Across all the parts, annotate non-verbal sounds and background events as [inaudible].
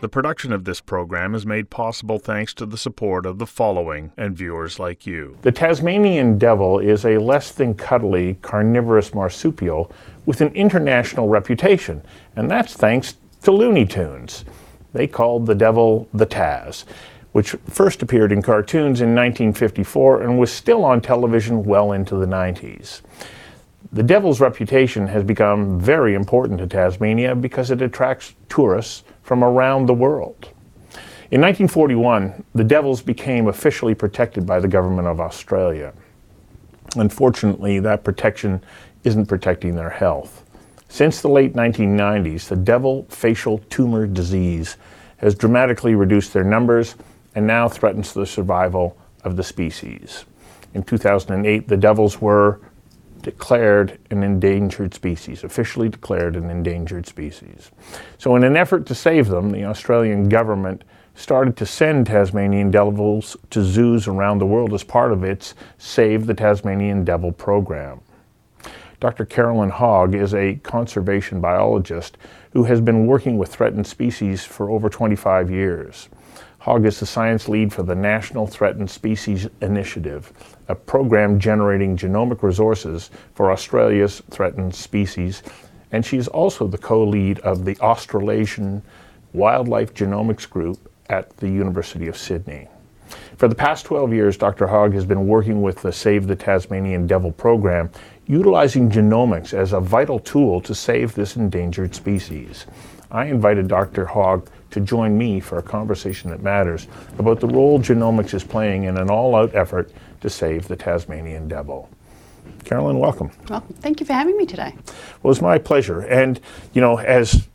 The production of this program is made possible thanks to the support of the following and viewers like you. The Tasmanian devil is a less than cuddly carnivorous marsupial with an international reputation, and that's thanks to Looney Tunes. They called the devil the Taz, which first appeared in cartoons in 1954 and was still on television well into the 90s. The devil's reputation has become very important to Tasmania because it attracts tourists from around the world. In 1941, the devils became officially protected by the government of Australia. Unfortunately, that protection isn't protecting their health. Since the late 1990s, the devil facial tumor disease has dramatically reduced their numbers and now threatens the survival of the species. In 2008, the devils were declared an endangered species, officially declared an endangered species. So, in an effort to save them, the Australian government started to send Tasmanian devils to zoos around the world as part of its Save the Tasmanian Devil program. Dr. Carolyn Hogg is a conservation biologist who has been working with threatened species for over 25 years. Hogg is the science lead for the National Threatened Species Initiative, a program generating genomic resources for Australia's threatened species, and she is also the co lead of the Australasian Wildlife Genomics Group at the University of Sydney. For the past 12 years, Dr. Hogg has been working with the Save the Tasmanian Devil program, utilizing genomics as a vital tool to save this endangered species. I invited Dr. Hogg to join me for a conversation that matters about the role genomics is playing in an all out effort to save the Tasmanian devil. Carolyn, welcome. Well, thank you for having me today. Well, it's my pleasure. And, you know, as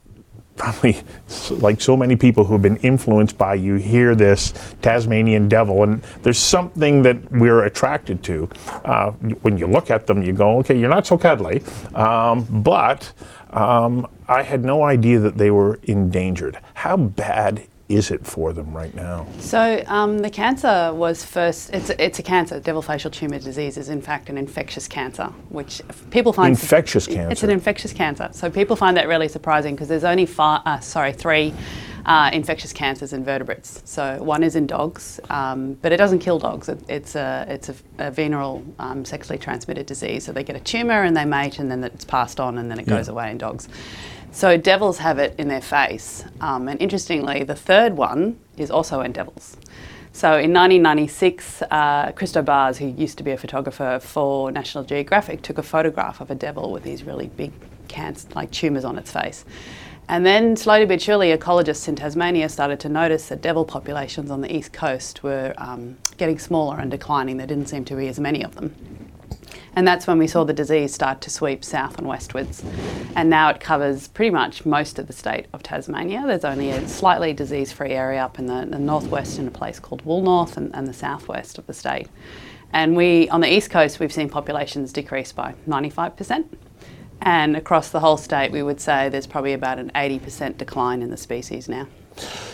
probably like so many people who have been influenced by you hear this Tasmanian devil, and there's something that we're attracted to. Uh, when you look at them, you go, okay, you're not so cuddly, um, but um, I had no idea that they were endangered. How bad is it for them right now? So um, the cancer was first. It's a, it's a cancer. Devil facial tumor disease is in fact an infectious cancer, which people find infectious cancer. It's an infectious cancer. So people find that really surprising because there's only five, uh, sorry three. Uh, infectious cancers in vertebrates. So one is in dogs, um, but it doesn't kill dogs. It, it's a it's a, a venereal um, sexually transmitted disease. So they get a tumor and they mate, and then it's passed on, and then it goes away in dogs. So devils have it in their face. Um, and interestingly, the third one is also in devils. So in 1996, uh, Christo Baars, who used to be a photographer for National Geographic, took a photograph of a devil with these really big cancer, like tumours on its face. And then, slowly but surely, ecologists in Tasmania started to notice that devil populations on the east coast were um, getting smaller and declining. There didn't seem to be as many of them. And that's when we saw the disease start to sweep south and westwards. And now it covers pretty much most of the state of Tasmania. There's only a slightly disease free area up in the, the northwest in a place called Woolnorth and, and the southwest of the state. And we, on the east coast, we've seen populations decrease by 95%. And across the whole state, we would say there's probably about an 80% decline in the species now.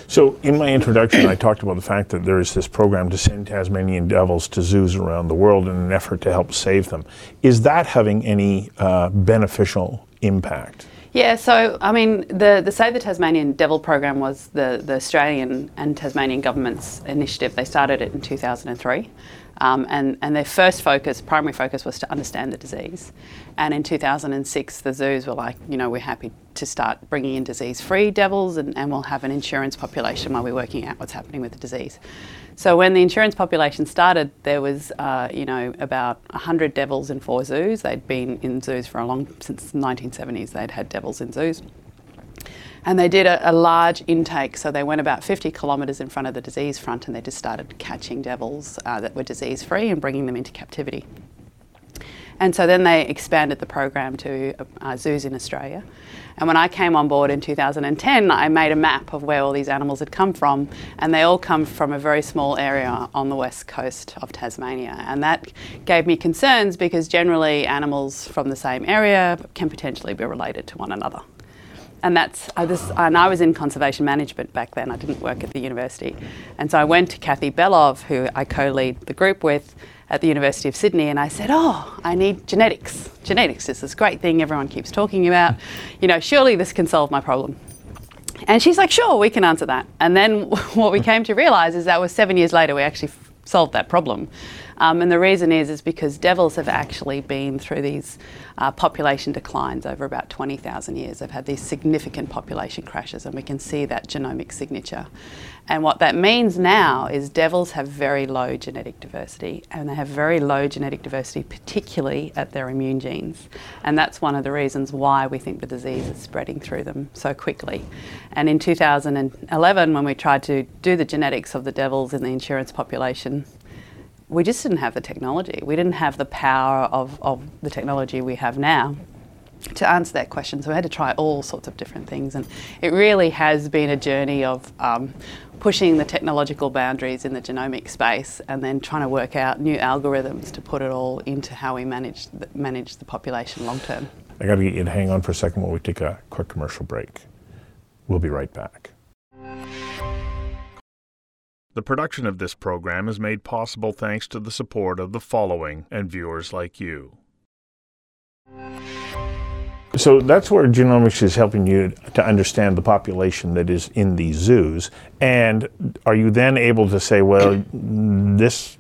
So, in my introduction, I talked about the fact that there is this program to send Tasmanian devils to zoos around the world in an effort to help save them. Is that having any uh, beneficial impact? Yeah, so I mean, the, the Save the Tasmanian Devil program was the, the Australian and Tasmanian government's initiative. They started it in 2003. Um, and, and their first focus, primary focus, was to understand the disease. And in 2006, the zoos were like, you know, we're happy to start bringing in disease free devils and, and we'll have an insurance population while we're working out what's happening with the disease. So when the insurance population started, there was, uh, you know, about 100 devils in four zoos. They'd been in zoos for a long, since the 1970s, they'd had devils in zoos. And they did a, a, large intake, so they went about 50 kilometres in front of the disease front and they just started catching devils uh, that were disease free and bringing them into captivity. And so then they expanded the program to uh, zoos in Australia. And when I came on board in 2010, I made a map of where all these animals had come from, and they all come from a very small area on the west coast of Tasmania. And that gave me concerns because generally animals from the same area can potentially be related to one another and that's and I was in conservation management back then. I didn't work at the university, and so I went to Kathy Belov, who I co-lead the group with at the University of Sydney, and I said, "Oh, I need genetics. Genetics is this great thing everyone keeps talking about. You know, surely this can solve my problem." And she's like, sure, we can answer that. And then [laughs] what we came to realise is that was seven years later, we actually solved that problem. Um, and the reason is, is because devils have actually been through these uh, population declines over about 20,000 years. They've had these significant population crashes, and we can see that genomic signature. And what that means now is devils have very low genetic diversity, and they have very low genetic diversity, particularly at their immune genes. And that's one of the reasons why we think the disease is spreading through them so quickly. And in 2011, when we tried to do the genetics of the devils in the insurance population, we just didn't have the technology. We didn't have the power of, of the technology we have now to answer that question. So we had to try all sorts of different things. And it really has been a journey of um, pushing the technological boundaries in the genomic space and then trying to work out new algorithms to put it all into how we manage the, manage the population long term. I got to get you to hang on for a second while we take a quick commercial break. We'll be right back. The production of this program is made possible thanks to the support of the following and viewers like you. So that's where genomics is helping you to understand the population that is in these zoos. And are you then able to say, well, this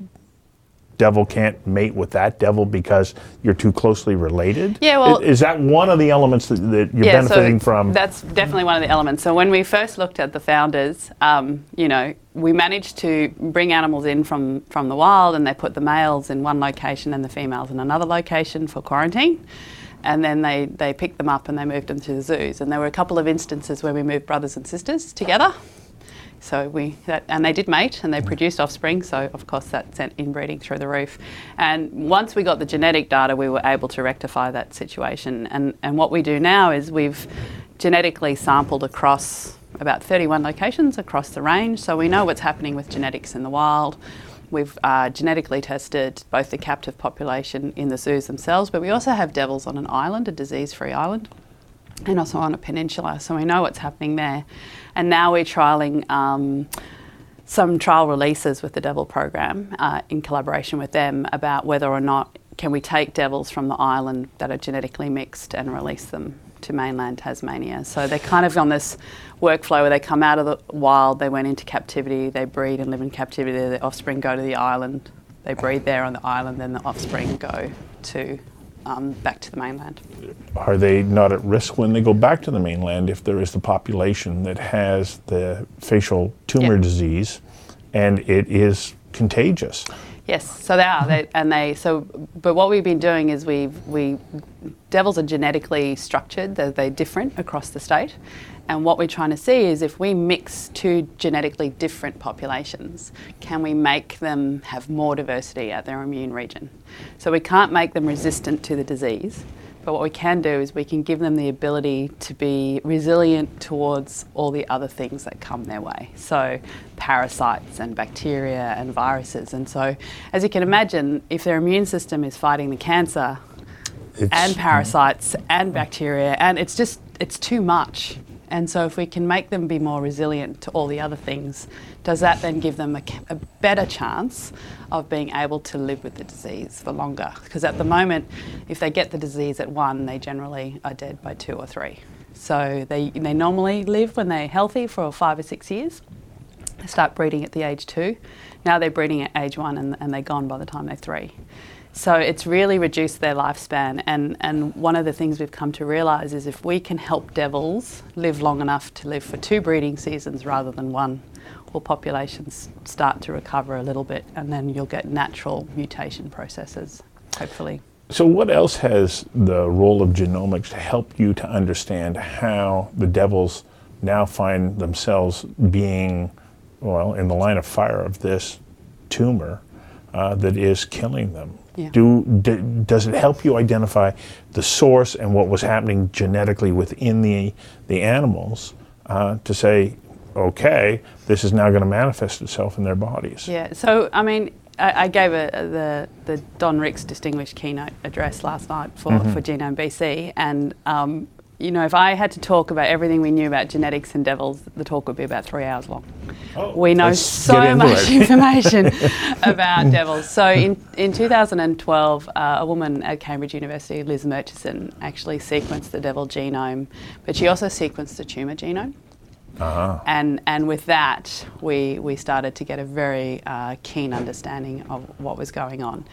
devil can't mate with that devil because you're too closely related? Yeah, well- is, is that one of the elements that, that you're Yeah, benefiting so from? That's definitely one of the elements. So when we first looked at the founders, um, you know, we managed to bring animals in from, from the wild and they put the males in one location and the females in another location for quarantine. And then they, they picked them up and they moved them to the zoos. And there were a couple of instances where we moved brothers and sisters together. So we that, and they did mate and they produced offspring. So of course that sent inbreeding through the roof. And once we got the genetic data, we were able to rectify that situation. And and what we do now is we've genetically sampled across about 31 locations across the range. So we know what's happening with genetics in the wild. We've uh, genetically tested both the captive population in the zoos themselves, but we also have devils on an island, a disease-free island and also on a peninsula, so we know what's happening there. And now we're trialling um, some trial releases with the Devil program uh, in collaboration with them about whether or not can we take devils from the island that are genetically mixed and release them to mainland Tasmania. So they're kind of on this workflow where they come out of the wild, they went into captivity, they breed and live in captivity, their offspring go to the island, they breed there on the island, then the offspring go to um, back to the mainland. are they not at risk when they go back to the mainland if there is the population that has the facial tumor Yeah. disease and it is contagious? Yes, so they are, they, and they so. But what we've been doing is we we devils are genetically structured; they're, they're different across the state, and what we're trying to see is if we mix two genetically different populations, can we make them have more diversity at their immune region? So we can't make them resistant to the disease, but what we can do is we can give them the ability to be resilient towards all the other things that come their way. So, parasites and bacteria and viruses. And so, as you can imagine, if their immune system is fighting the cancer It's, and parasites and bacteria, and it's just, it's too much. And so, if we can make them be more resilient to all the other things, does that then give them a, a better chance of being able to live with the disease for longer? Because at the moment, if they get the disease at one, they generally are dead by two or three. So, they, they normally live when they're healthy for five or six years. They start breeding at the age two. Now they're breeding at age one and, and they're gone by the time they're three. So it's really reduced their lifespan. And, and one of the things we've come to realise is if we can help devils live long enough to live for two breeding seasons rather than one, will populations start to recover a little bit and then you'll get natural mutation processes, hopefully. So, what else has the role of genomics helped you to understand how the devils now find themselves being, well, in the line of fire of this tumor uh, that is killing them? Yeah. Do, d- does it help you identify the source and what was happening genetically within the, the animals uh, to say, okay, this is now going to manifest itself in their bodies? Yeah, so I mean, I, I gave a, the the Don Rix Distinguished Keynote address last night for, for Genome BC, and um, you know, if I had to talk about everything we knew about genetics and devils, the talk would be about three hours long. Oh, we know so much [laughs] information [laughs] about devils. So in, in 2012, uh, a woman at Cambridge University, Liz Murchison, actually sequenced the devil genome, but she also sequenced the tumour genome. Uh-huh. And, and with that, we, we started to get a very uh, keen understanding of what was going on.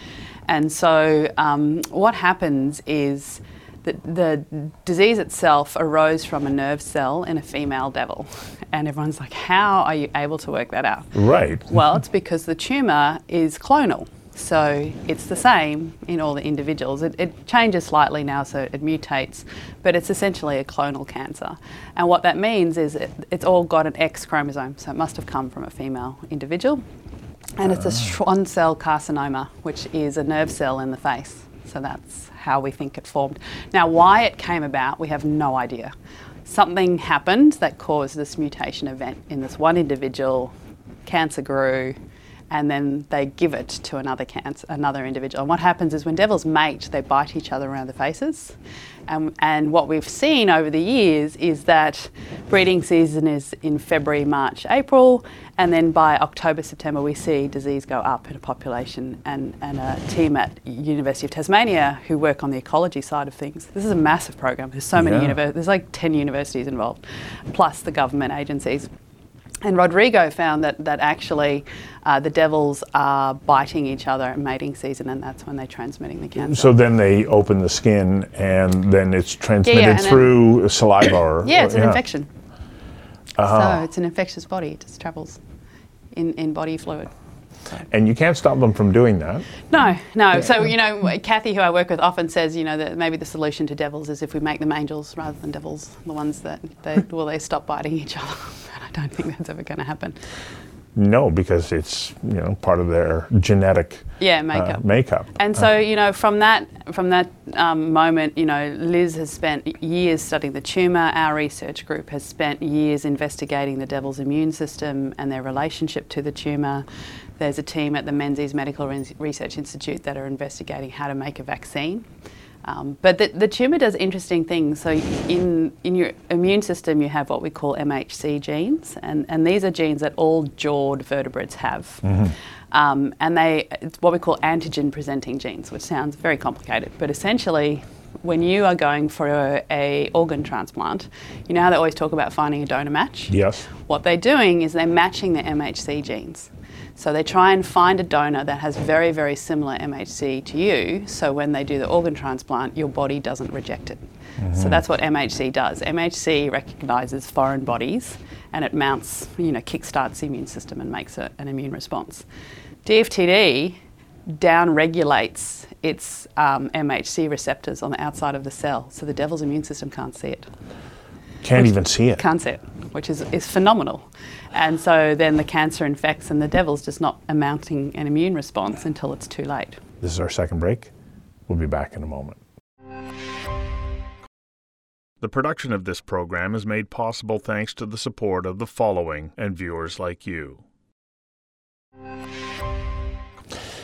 And so, um, what happens is that the disease itself arose from a nerve cell in a female devil. And everyone's like, how are you able to work that out? Right. [laughs] Well, it's because the tumour is clonal. So it's the same in all the individuals. It, it, changes slightly now, so it mutates, but it's essentially a clonal cancer. And what that means is it, it's all got an X chromosome, so it must have come from a female individual. And it's a ah. Schwann cell carcinoma, which is a nerve cell in the face. So that's how we think it formed. Now, why it came about, we have no idea. Something happened that caused this mutation event in this one individual. Cancer grew, and then they give it to another cancer, another individual. And what happens is when devils mate, they bite each other around the faces. Um, and what we've seen over the years is that breeding season is in February, March, April, and then by October, September, we see disease go up in a population. And, and a team at University of Tasmania who work on the ecology side of things. This is a massive program. There's so many universities. There's like 10 universities involved, plus the government agencies. And Rodrigo found that, that actually uh, the devils are biting each other at mating season, and that's when they're transmitting the cancer. So then they open the skin, and then it's transmitted yeah, yeah, through saliva or. Yeah, it's an yeah. infection. Uh-huh. So it's an infectious body, it just travels in, in body fluid. And you can't stop them from doing that. No, no. So, you know, Kathy, who I work with, often says, you know, that maybe the solution to devils is if we make them angels rather than devils, the ones that, they, will they stop biting each other. [laughs] [laughs] Don't think that's ever going to happen. No, because it's you know part of their genetic yeah makeup. Uh, makeup. And so uh, you know from that from that um, moment, you know Liz has spent years studying the tumor. Our research group has spent years investigating the devil's immune system and their relationship to the tumor. There's a team at the Menzies Medical Research Institute that are investigating how to make a vaccine. Um, but the, the tumour does interesting things. So in, in your immune system, you have what we call MHC genes, and, and these are genes that all jawed vertebrates have. Mm-hmm. Um, and they, it's what we call antigen presenting genes, which sounds very complicated, but essentially, when you are going for a, a, organ transplant, you know how they always talk about finding a donor match? Yes. What they're doing is they're matching the MHC genes. So they try and find a donor that has very, very similar MHC to you, so when they do the organ transplant, your body doesn't reject it. Mm-hmm. So that's what MHC does. MHC recognizes foreign bodies and it mounts, you know, kickstarts the immune system and makes a, an immune response. DFTD down regulates its um, MHC receptors on the outside of the cell, so the devil's immune system can't see it. Can't which even see it. Can't see it, which is, is phenomenal. And so then the cancer infects, and the devil's just not mounting an immune response until it's too late. This is our second break. We'll be back in a moment. The production of this program is made possible thanks to the support of the following and viewers like you.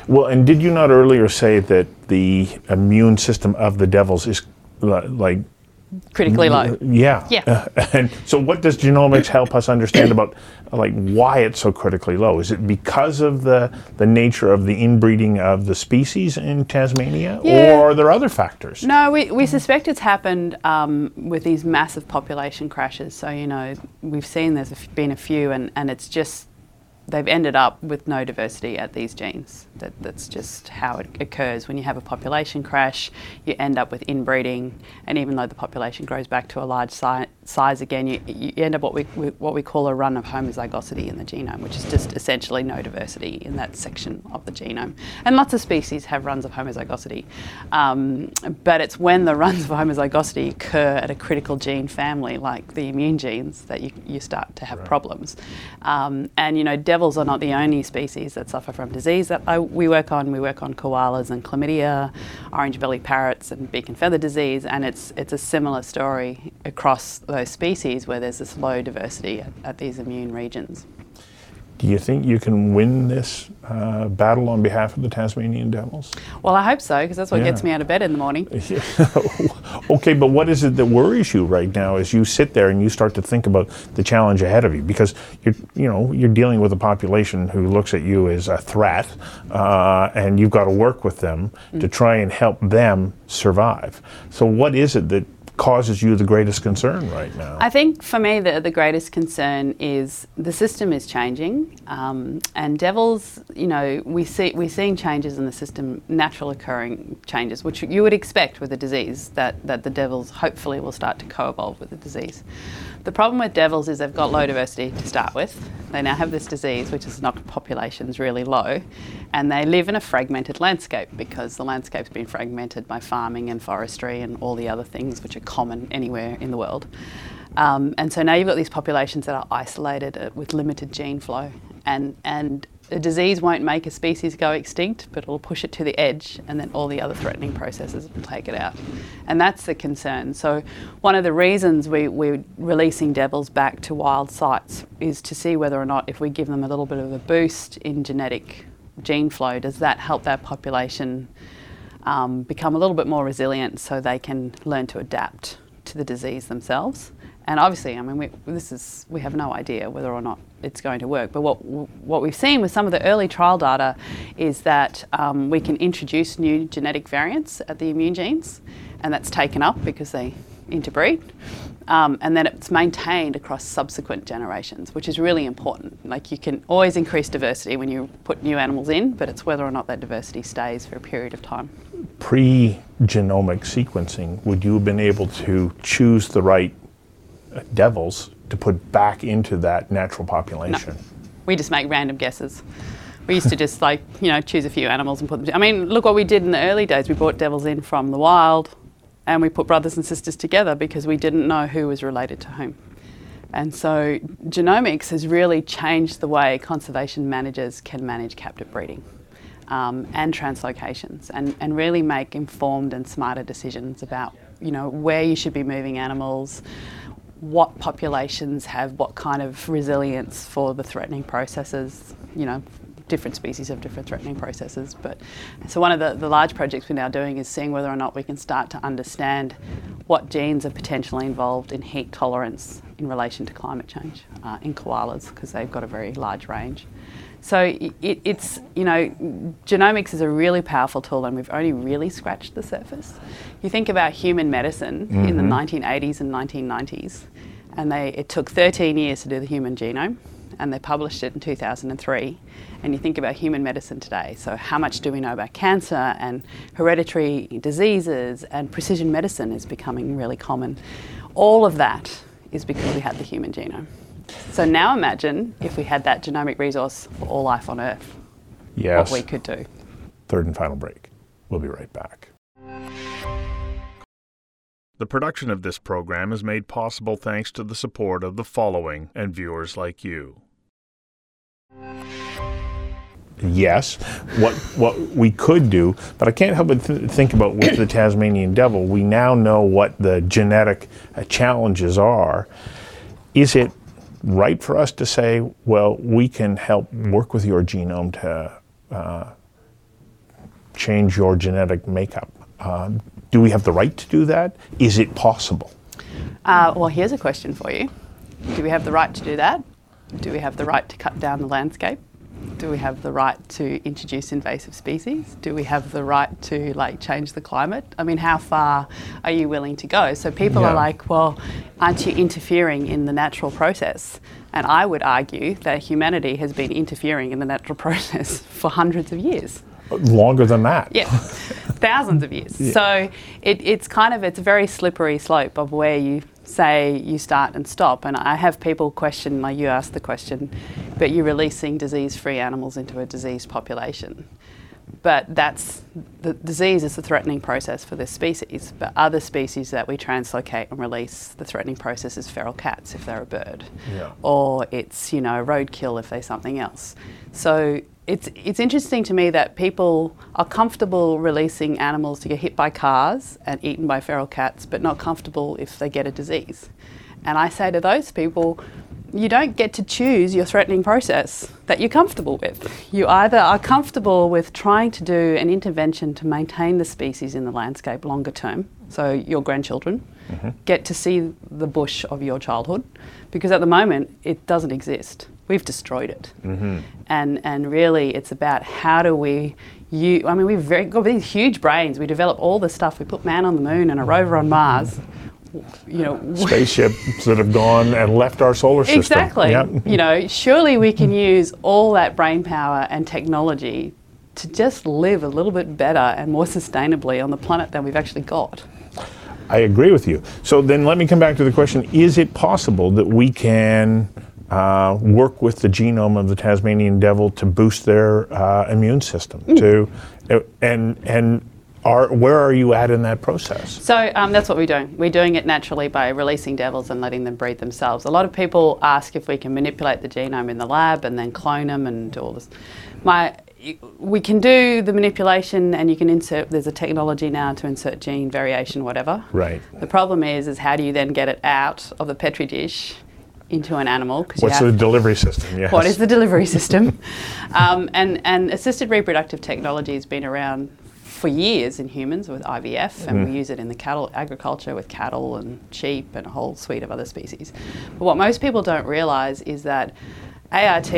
Well, and did you not earlier say that the immune system of the devils is like critically low. Yeah. Yeah. Uh, [laughs] and so, what does genomics help us understand about like why it's so critically low? Is it because of the the nature of the inbreeding of the species in Tasmania, yeah. or are there other factors? No, we, we suspect it's happened um, with these massive population crashes. So you know, we've seen there's been a few, and and it's just they've ended up with no diversity at these genes. That, that's just how it occurs. When you have a population crash, you end up with inbreeding, and even though the population grows back to a large si- size again, you, you end up what we, what we call a run of homozygosity in the genome, which is just essentially no diversity in that section of the genome. And lots of species have runs of homozygosity, um, but it's when the [laughs] runs of homozygosity occur at a critical gene family, like the immune genes, that you, you start to have right. problems. Um, and you know, devils are not the only species that suffer from disease that I, we work on. We work on koalas and chlamydia, orange belly parrots, and beak and feather disease, and it's it's a similar story across those species where there's this low diversity at, at these immune regions. Do you think you can win this uh, battle on behalf of the Tasmanian Devils? Well, I hope so, because that's what yeah. gets me out of bed in the morning. [laughs] okay, but what is it that worries you right now as you sit there and you start to think about the challenge ahead of you? Because you're, you know, you're dealing with a population who looks at you as a threat, uh, and you've got to work with them mm. to try and help them survive. So, what is it that causes you the greatest concern right now? I think for me, the, the greatest concern is the system is changing, um, and devils. You know, we see we're seeing changes in the system, natural occurring changes, which you would expect with a disease that that the devils hopefully will start to co-evolve with the disease. The problem with devils is they've got low diversity to start with. They now have this disease, which has knocked populations really low, and they live in a fragmented landscape because the landscape's been fragmented by farming and forestry and all the other things which are common anywhere in the world. Um, and so now you've got these populations that are isolated uh, with limited gene flow, and and a disease won't make a species go extinct, but it'll push it to the edge, and then all the other threatening processes will take it out. And that's the concern. So, one of the reasons we, we're releasing devils back to wild sites is to see whether or not, if we give them a little bit of a boost in genetic gene flow, does that help that population um, become a little bit more resilient so they can learn to adapt to the disease themselves? And obviously, I mean, we, this is we have no idea whether or not it's going to work. But what what we've seen with some of the early trial data is that um, we can introduce new genetic variants at the immune genes, and that's taken up because they interbreed. Um, and then it's maintained across subsequent generations, which is really important. Like you can always increase diversity when you put new animals in, but it's whether or not that diversity stays for a period of time. Pre genomic sequencing, would you have been able to choose the right devils to put back into that natural population. No. We just make random guesses. We used to just like, you know, choose a few animals and put them. I mean, look what we did in the early days. We brought devils in from the wild and we put brothers and sisters together because we didn't know who was related to whom. And so genomics has really changed the way conservation managers can manage captive breeding um, and translocations and, and really make informed and smarter decisions about, you know, where you should be moving animals, what populations have what kind of resilience for the threatening processes, you know, different species have different threatening processes. But so one of the, the large projects we're now doing is seeing whether or not we can start to understand what genes are potentially involved in heat tolerance in relation to climate change uh, in koalas because they've got a very large range. So it, it's, you know, genomics is a really powerful tool and we've only really scratched the surface. You think about human medicine mm-hmm. in the 1980s and 1990s, and they, it took 13 years to do the human genome, and they published it in 2003. And you think about human medicine today, so how much do we know about cancer and hereditary diseases, and precision medicine is becoming really common. All of that is because we had the human genome. So now imagine if we had that genomic resource for all life on Earth. Yes. What we could do. Third and final break. We'll be right back. The production of this program is made possible thanks to the support of the following and viewers like you. Yes, what what we could do, but I can't help but th- think about with the Tasmanian devil. We now know what the genetic uh, challenges are. Is it right for us to say, well, we can help work with your genome to uh, change your genetic makeup? Uh, do we have the right to do that? Is it possible? Uh, well, here's a question for you Do we have the right to do that? Do we have the right to cut down the landscape? Do we have the right to introduce invasive species? Do we have the right to like change the climate? I mean, how far are you willing to go? So people yeah. are like, well, aren't you interfering in the natural process? And I would argue that humanity has been interfering in the natural [laughs] process for hundreds of years. Longer than that. Yeah, thousands of years. Yeah. So it, it's kind of it's a very slippery slope of where you say you start and stop. And I have people question, like you asked the question, but you're releasing disease free animals into a diseased population. But that's the disease is the threatening process for this species. But other species that we translocate and release, the threatening process is feral cats if they're a bird, yeah. or it's you know roadkill if they're something else. So it's it's interesting to me that people are comfortable releasing animals to get hit by cars and eaten by feral cats, but not comfortable if they get a disease. And I say to those people, you don't get to choose your threatening process that you're comfortable with. You either are comfortable with trying to do an intervention to maintain the species in the landscape longer term, so your grandchildren mm-hmm. get to see the bush of your childhood, because at the moment it doesn't exist we've destroyed it. Mm-hmm. And and really, it's about how do we. You, I mean, we've very, got these huge brains. We develop all this stuff. We put man on the moon and a rover on Mars. You know, [laughs] spaceships that have gone and left our solar system. Exactly. Yep. You know, surely we can use all that brain power and technology to just live a little bit better and more sustainably on the planet than we've actually got. I agree with you. So then let me come back to the question Is it possible that we can uh, work with the genome of the Tasmanian devil to boost their uh, immune system? Mm. To, uh, and, and are, where are you at in that process? So um, that's what we're doing. We're doing it naturally by releasing devils and letting them breed themselves. A lot of people ask if we can manipulate the genome in the lab and then clone them and do all this. My we can do the manipulation and you can insert there's a technology now to insert gene variation whatever Right. the problem is is how do you then get it out of the petri dish into an animal because What's the delivery system? Yes. what is the delivery system [laughs] um, and and assisted reproductive technology has been around for years in humans with IVF, and we mm. use it in the cattle agriculture with cattle and sheep and a whole suite of other species. But what most people don't realise is that ART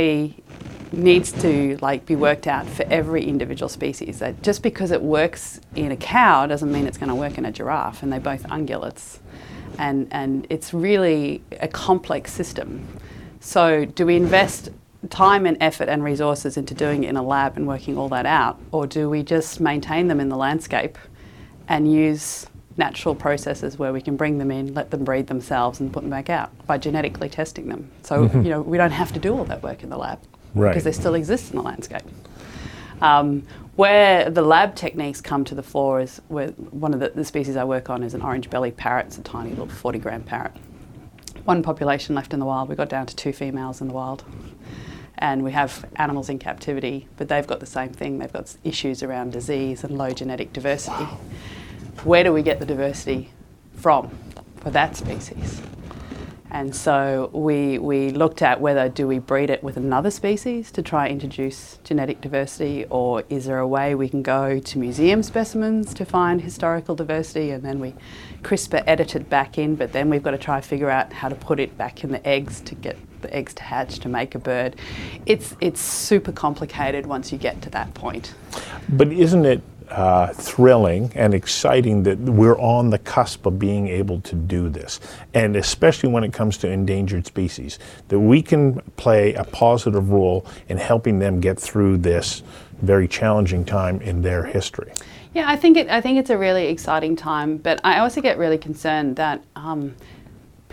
needs to like be worked out for every individual species. That just because it works in a cow doesn't mean it's going to work in a giraffe, and they're both ungulates, and and it's really a complex system. So, do we invest time and effort and resources into doing it in a lab and working all that out, or do we just maintain them in the landscape and use natural processes where we can bring them in, let them breed themselves, and put them back out by genetically testing them? So, you know, we don't have to do all that work in the lab Right. because they still exist in the landscape. Um, where the lab techniques come to the fore is where one of the, the species I work on is an orange bellied parrot. It's a tiny little 40 gram parrot. One population left in the wild. We got down to two females in the wild. And we have animals in captivity, but they've got the same thing. They've got issues around disease and low genetic diversity. Where do we get the diversity from for that species? And so we, we looked at whether do we breed it with another species to try introduce genetic diversity or is there a way we can go to museum specimens to find historical diversity and then we CRISPR edited back in but then we've got to try and figure out how to put it back in the eggs to get the eggs to hatch to make a bird. It's, it's super complicated once you get to that point. But isn't it uh, thrilling and exciting that we're on the cusp of being able to do this? And especially when it comes to endangered species, that we can play a positive role in helping them get through this very challenging time in their history. Yeah, I think it. I think it's a really exciting time, but I also get really concerned that um,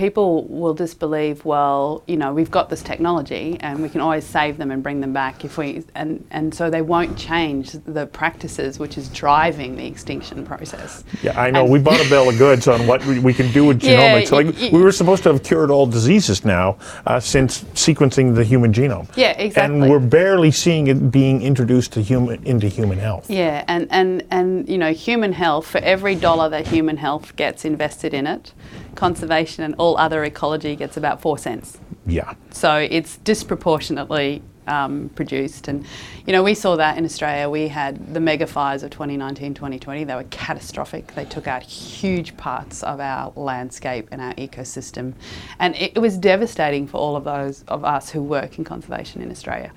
people will disbelieve. Well, you know, we've got this technology, and we can always save them and bring them back if we. And and so they won't change the practices, which is driving the extinction process. Yeah, I know. And- we bought a bill of goods on what we, we can do with Yeah, genomics. Like y- y- we were supposed to have cured all diseases now uh, since sequencing the human genome. Yeah, exactly. And we're barely seeing it being introduced to human into human health. Yeah, and, and, and you know, human health, for every dollar that human health gets invested in it, conservation and all other ecology gets about four cents. Yeah. So it's disproportionately um, produced. And, you know, we saw that in Australia. We had the mega fires of 2019 2020. They were catastrophic. They took out huge parts of our landscape and our ecosystem. And it, it was devastating for all of those of us who work in conservation in Australia.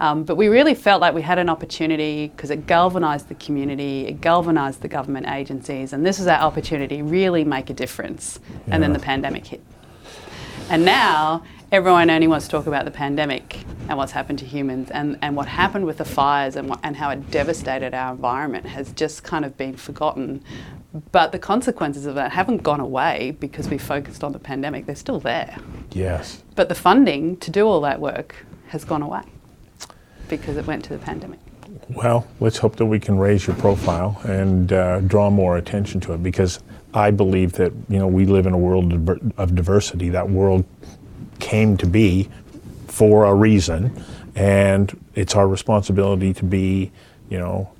Um, but we really felt like we had an opportunity because it galvanised the community, it galvanised the government agencies, and this was our opportunity really make a difference. And then the pandemic hit. And now everyone only wants to talk about the pandemic and what's happened to humans and, and what happened with the fires and, what, and how it devastated our environment has just kind of been forgotten. But the consequences of that haven't gone away because we focused on the pandemic. They're still there. Yes. But the funding to do all that work has gone away because it went to the pandemic. Well, let's hope that we can raise your profile and uh, draw more attention to it because I believe that you know we live in a world of diversity. That world came to be for a reason, and it's our responsibility to be, you know,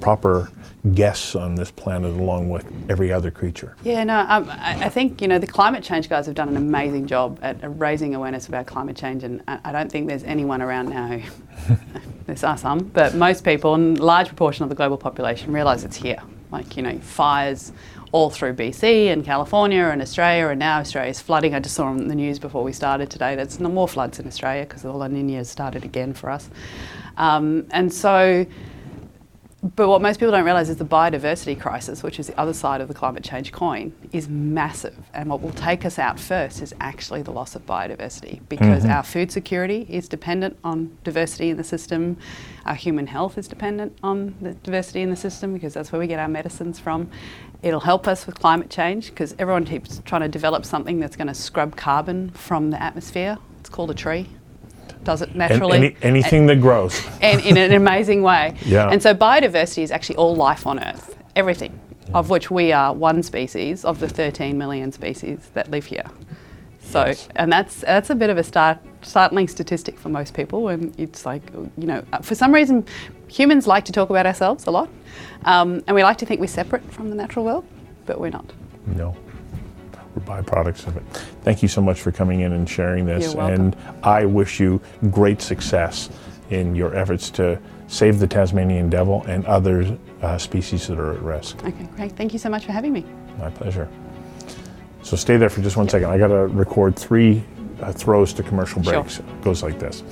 proper guests on this planet along with every other creature. Yeah, no, um, I, I think you know the climate change guys have done an amazing job at raising awareness about climate change, and I, I don't think there's anyone around now who [laughs] there's are some, but most people and large proportion of the global population realise it's here. Like you know, fires all through BC and California and Australia, and now Australia's flooding. I just saw on the news before we started today. There's no more floods in Australia because the La Nina started again for us, um, and so but what most people don't realise is the biodiversity crisis, which is the other side of the climate change coin, is massive. And what will take us out first is actually the loss of biodiversity because mm-hmm. our food security is dependent on diversity in the system. Our human health is dependent on the diversity in the system because that's where we get our medicines from. It'll help us with climate change because everyone keeps trying to develop something that's going to scrub carbon from the atmosphere. It's called a tree. Does it naturally. any, anything that grows. and in an [laughs] amazing way. Yeah. And so biodiversity is actually all life on Earth, everything, of which we are one species of the 13 million species that live here. So, Yes. and that's that's a bit of a start, startling statistic for most people. And it's like, you know, for some reason, humans like to talk about ourselves a lot, um, and we like to think we're separate from the natural world, but we're not. No. We're byproducts of it. Thank you so much for coming in and sharing this. And I wish you great success in your efforts to save the Tasmanian devil and other uh, species that are at risk. Okay, great. Thank you so much for having me. My pleasure. So stay there for just one second. I got to record three uh, throws to commercial Sure. breaks. It goes like this.